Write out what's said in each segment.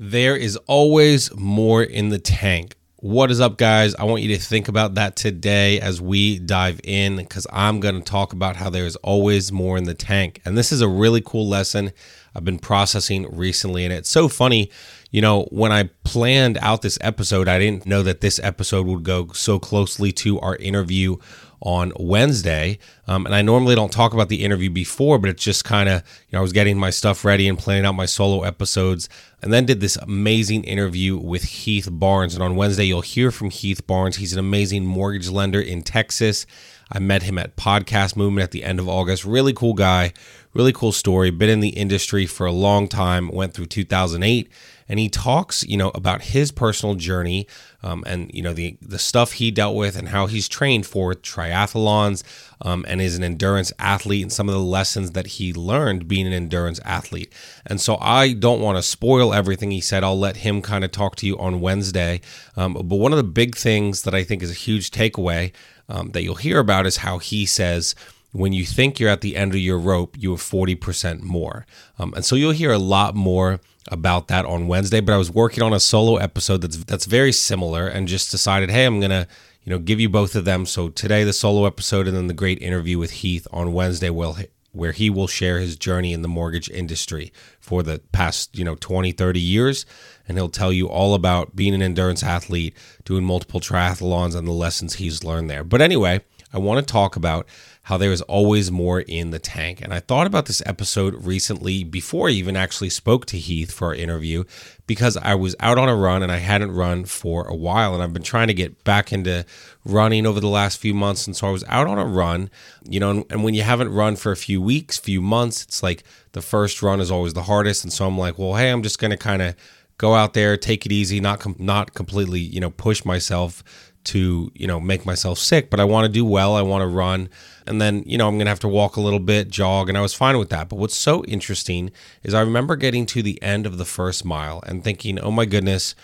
There is always more in the tank. What is up, guys? I want you to think about that today as we dive in because I'm going to talk about how there is always more in the tank. And this is a really cool lesson I've been processing recently. And it's so funny, you know, when I planned out this episode, I didn't know that this episode would go so closely to our interview on Wednesday. Um, and I normally don't talk about the interview before, but it's just kind of, you know, I was getting my stuff ready and planning out my solo episodes and then did this amazing interview with Heath Barnes. And on Wednesday, you'll hear from Heath Barnes. He's an amazing mortgage lender in Texas. I met him at Podcast Movement at the end of August. Really cool guy, really cool story. Been in the industry for a long time, went through 2008 and he talks, you know, about his personal journey um, and you know the the stuff he dealt with and how he's trained for triathlons um, and is an endurance athlete and some of the lessons that he learned being an endurance athlete. And so I don't want to spoil everything he said. I'll let him kind of talk to you on Wednesday. Um, but one of the big things that I think is a huge takeaway um, that you'll hear about is how he says when you think you're at the end of your rope, you have 40% more. Um, and so you'll hear a lot more about that on Wednesday, but I was working on a solo episode that's that's very similar and just decided, hey, I'm going to, you know, give you both of them. So today the solo episode and then the great interview with Heath on Wednesday will where he will share his journey in the mortgage industry for the past, you know, 20, 30 years and he'll tell you all about being an endurance athlete, doing multiple triathlons and the lessons he's learned there. But anyway, I want to talk about how there is always more in the tank. And I thought about this episode recently before I even actually spoke to Heath for our interview because I was out on a run and I hadn't run for a while. And I've been trying to get back into running over the last few months. And so I was out on a run, you know, and, and when you haven't run for a few weeks, few months, it's like the first run is always the hardest. And so I'm like, well, hey, I'm just going to kind of go out there, take it easy, not com- not completely, you know, push myself to, you know, make myself sick, but I want to do well. I want to run. And then, you know, I'm going to have to walk a little bit, jog, and I was fine with that. But what's so interesting is I remember getting to the end of the first mile and thinking, oh my goodness,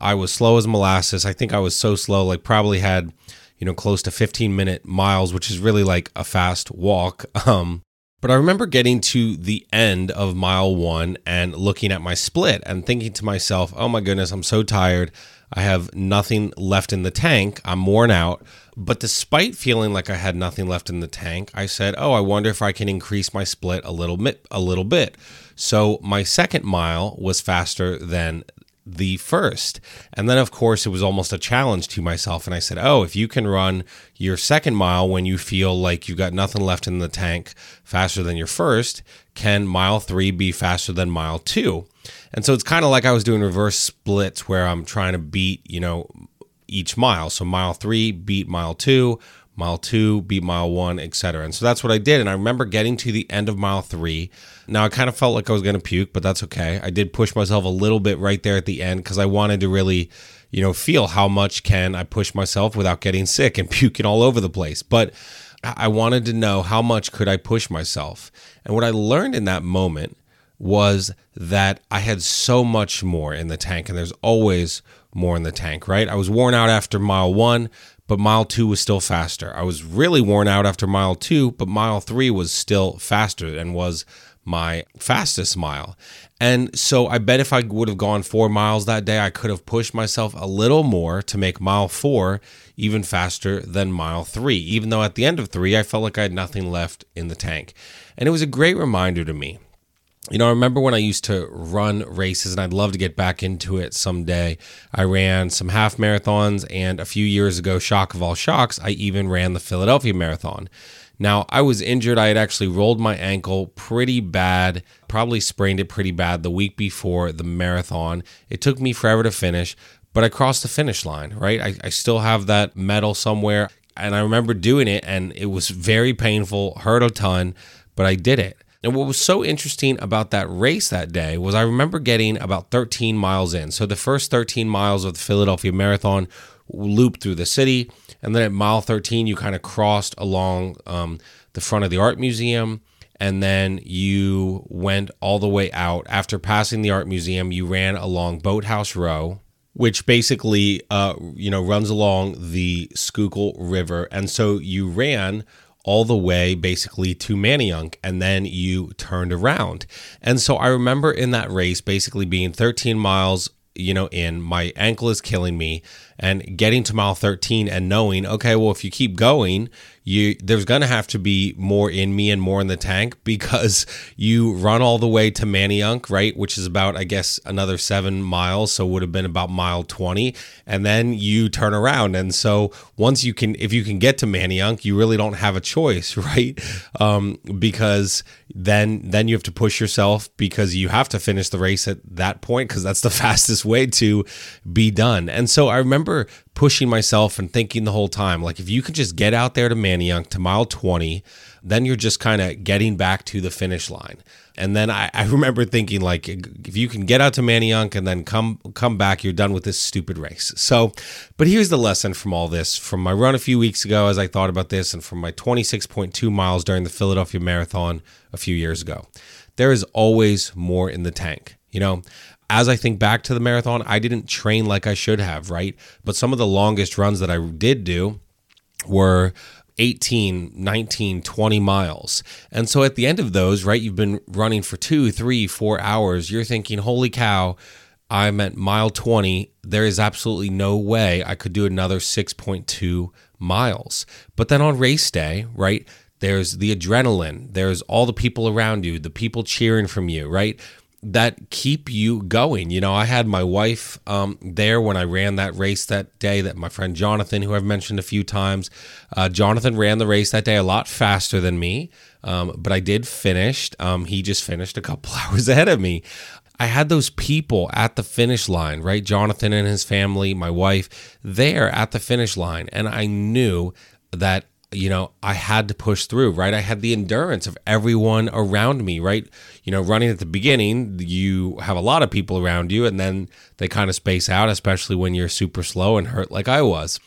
I was slow as molasses. I think I was so slow, like probably had, you know, close to 15 minute miles, which is really like a fast walk. Um, but I remember getting to the end of mile one and looking at my split and thinking to myself, oh my goodness, I'm so tired. I have nothing left in the tank. I'm worn out. But despite feeling like I had nothing left in the tank, I said, "Oh, I wonder if I can increase my split a little bit a little bit." So my second mile was faster than the first. And then, of course, it was almost a challenge to myself. And I said, Oh, if you can run your second mile when you feel like you've got nothing left in the tank faster than your first, can mile three be faster than mile two? And so it's kind of like I was doing reverse splits where I'm trying to beat, you know, each mile. So mile three beat mile two, mile two beat mile one, etc. And so that's what I did. And I remember getting to the end of mile three. Now I kind of felt like I was going to puke, but that's okay. I did push myself a little bit right there at the end because I wanted to really, you know, feel how much can I push myself without getting sick and puking all over the place. But I wanted to know how much could I push myself. And what I learned in that moment was that I had so much more in the tank, and there's always more in the tank, right? I was worn out after mile one, but mile two was still faster. I was really worn out after mile two, but mile three was still faster and was my fastest mile. And so I bet if I would have gone four miles that day, I could have pushed myself a little more to make mile four even faster than mile three, even though at the end of three, I felt like I had nothing left in the tank. And it was a great reminder to me you know, I remember when I used to run races, and I'd love to get back into it someday. I ran some half marathons, and a few years ago, shock of all shocks, I even ran the Philadelphia Marathon. Now, I was injured. I had actually rolled my ankle pretty bad, probably sprained it pretty bad the week before the marathon. It took me forever to finish, but I crossed the finish line, right? I, I still have that medal somewhere. And I remember doing it, and it was very painful, hurt a ton, but I did it. And what was so interesting about that race that day was I remember getting about 13 miles in. So the first 13 miles of the Philadelphia Marathon looped through the city. And then at mile 13, you kind of crossed along um, the front of the art museum. And then you went all the way out. After passing the art museum, you ran along Boathouse Row, which basically, uh, you know, runs along the Schuylkill River. And so you ran all the way basically to Manayunk and then you turned around. And so I remember in that race basically being 13 miles you know in my ankle is killing me and getting to mile 13 and knowing okay well if you keep going you there's going to have to be more in me and more in the tank because you run all the way to Manayunk, right, which is about I guess another 7 miles, so would have been about mile 20, and then you turn around and so once you can if you can get to Manayunk, you really don't have a choice, right? Um, because then then you have to push yourself because you have to finish the race at that point because that's the fastest way to be done. And so I remember pushing myself and thinking the whole time like if you can just get out there to Manayunk to mile 20 then you're just kind of getting back to the finish line. And then I, I, remember thinking like if you can get out to Manayunk and then come come back you're done with this stupid race. So but here's the lesson from all this. From my run a few weeks ago as I thought about this and from my 26.2 miles during the Philadelphia Marathon a few years ago there is always more in the tank you know as I think back to the marathon, I didn't train like I should have, right? But some of the longest runs that I did do were 18, 19, 20 miles. And so at the end of those, right, you've been running for two, three, four hours. You're thinking, holy cow, I'm at mile 20. There is absolutely no way I could do another 6.2 miles. But then on race day, right, there's the adrenaline, there's all the people around you, the people cheering from you, right? That keep you going. You know, I had my wife um, there when I ran that race that day. That my friend Jonathan, who I've mentioned a few times, uh, Jonathan ran the race that day a lot faster than me, um, but I did finish. Um, he just finished a couple hours ahead of me. I had those people at the finish line, right? Jonathan and his family, my wife, there at the finish line, and I knew that you know, I had to push through, right? I had the endurance of everyone around me, right? You know, running at the beginning, you have a lot of people around you, and then they kind of space out, especially when you're super slow and hurt like I was.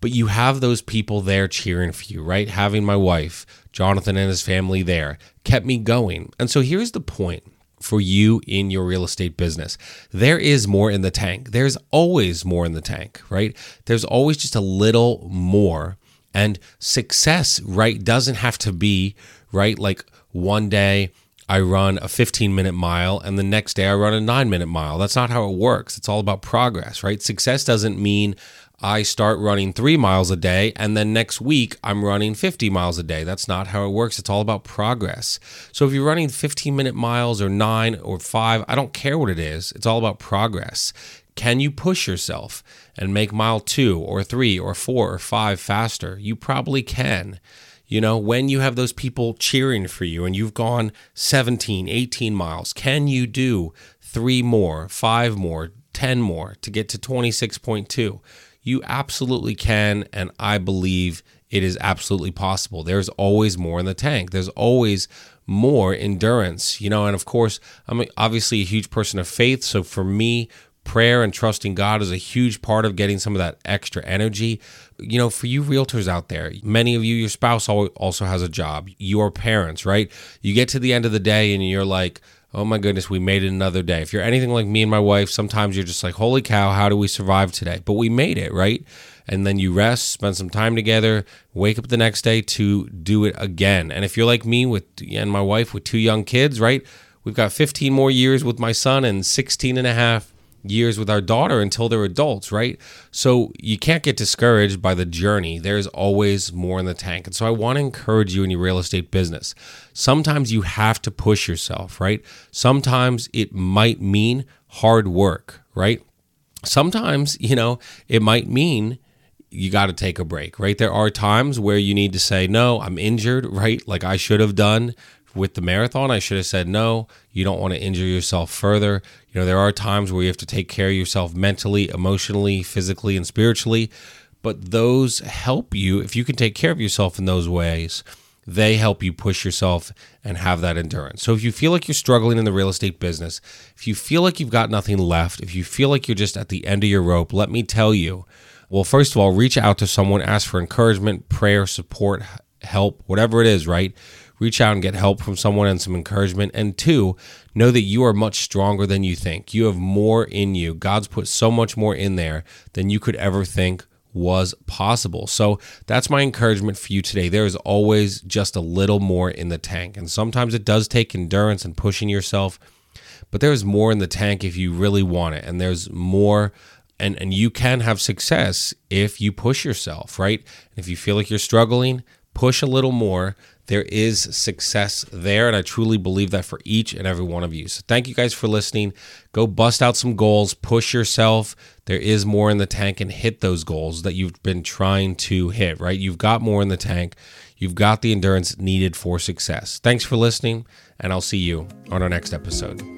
But you have those people there cheering for you, right? Having my wife, Jonathan, and his family there kept me going. And so here's the point for you in your real estate business. There is more in the tank. There's always more in the tank, right? There's always just a little more and success, right, doesn't have to be, right, like one day I run a 15 minute mile and the next day I run a nine minute mile. That's not how it works. It's all about progress, right? Success doesn't mean I start running three miles a day and then next week I'm running 50 miles a day. That's not how it works. It's all about progress. So if you're running 15 minute miles or nine or five, I don't care what it is. It's all about progress. Can you push yourself and make mile two or three or four or five faster? You probably can. You know, when you have those people cheering for you and you've gone 17, 18 miles, can you do three more, five more, 10 more to get to 26.2? You absolutely can. And I believe it is absolutely possible. There's always more in the tank. There's always more endurance, you know, and of course, I'm obviously a huge person of faith. So for me, prayer and trusting God is a huge part of getting some of that extra energy. You know, for you realtors out there, many of you, your spouse also has a job, your parents, right? You get to the end of the day and you're like, oh my goodness, we made it another day. If you're anything like me and my wife, sometimes you're just like, holy cow, how do we survive today? But we made it, right? And then you rest, spend some time together, wake up the next day to do it again. And if you're like me with and my wife with two young kids, right? We've got 15 more years with my son and 16 and a half years with our daughter until they're adults, right? So you can't get discouraged by the journey. There's always more in the tank. And so I want to encourage you in your real estate business. Sometimes you have to push yourself, right? Sometimes it might mean hard work, right? Sometimes, you know, it might mean you got to take a break, right? There are times where you need to say, no, I'm injured, right? Like I should have done with the marathon. I should have said, no, you don't want to injure yourself further. You know, there are times where you have to take care of yourself mentally, emotionally, physically, and spiritually, but those help you if you can take care of yourself in those ways. they help you push yourself and have that endurance. So if you feel like you're struggling in the real estate business, if you feel like you've got nothing left, if you feel like you're just at the end of your rope, let me tell you. Well, first of all, reach out to someone, ask for encouragement, prayer, support, help, whatever it is, right? Reach out and get help from someone and some encouragement. And two, know that you are much stronger than you think. You have more in you. God's put so much more in there than you could ever think was possible. So that's my encouragement for you today. There is always just a little more in the tank. And sometimes it does take endurance and pushing yourself, but there's more in the tank if you really want it. And there's more and and you can have success if you push yourself, right? And if you feel like you're struggling, push a little more there is success there. And I truly believe that for each and every one of you. So thank you guys for listening. Go bust out some goals, push yourself. There is more in the tank and hit those goals that you've been trying to hit, right? You've got more in the tank. You've got the endurance needed for success. Thanks for listening, and I'll see you on our next episode.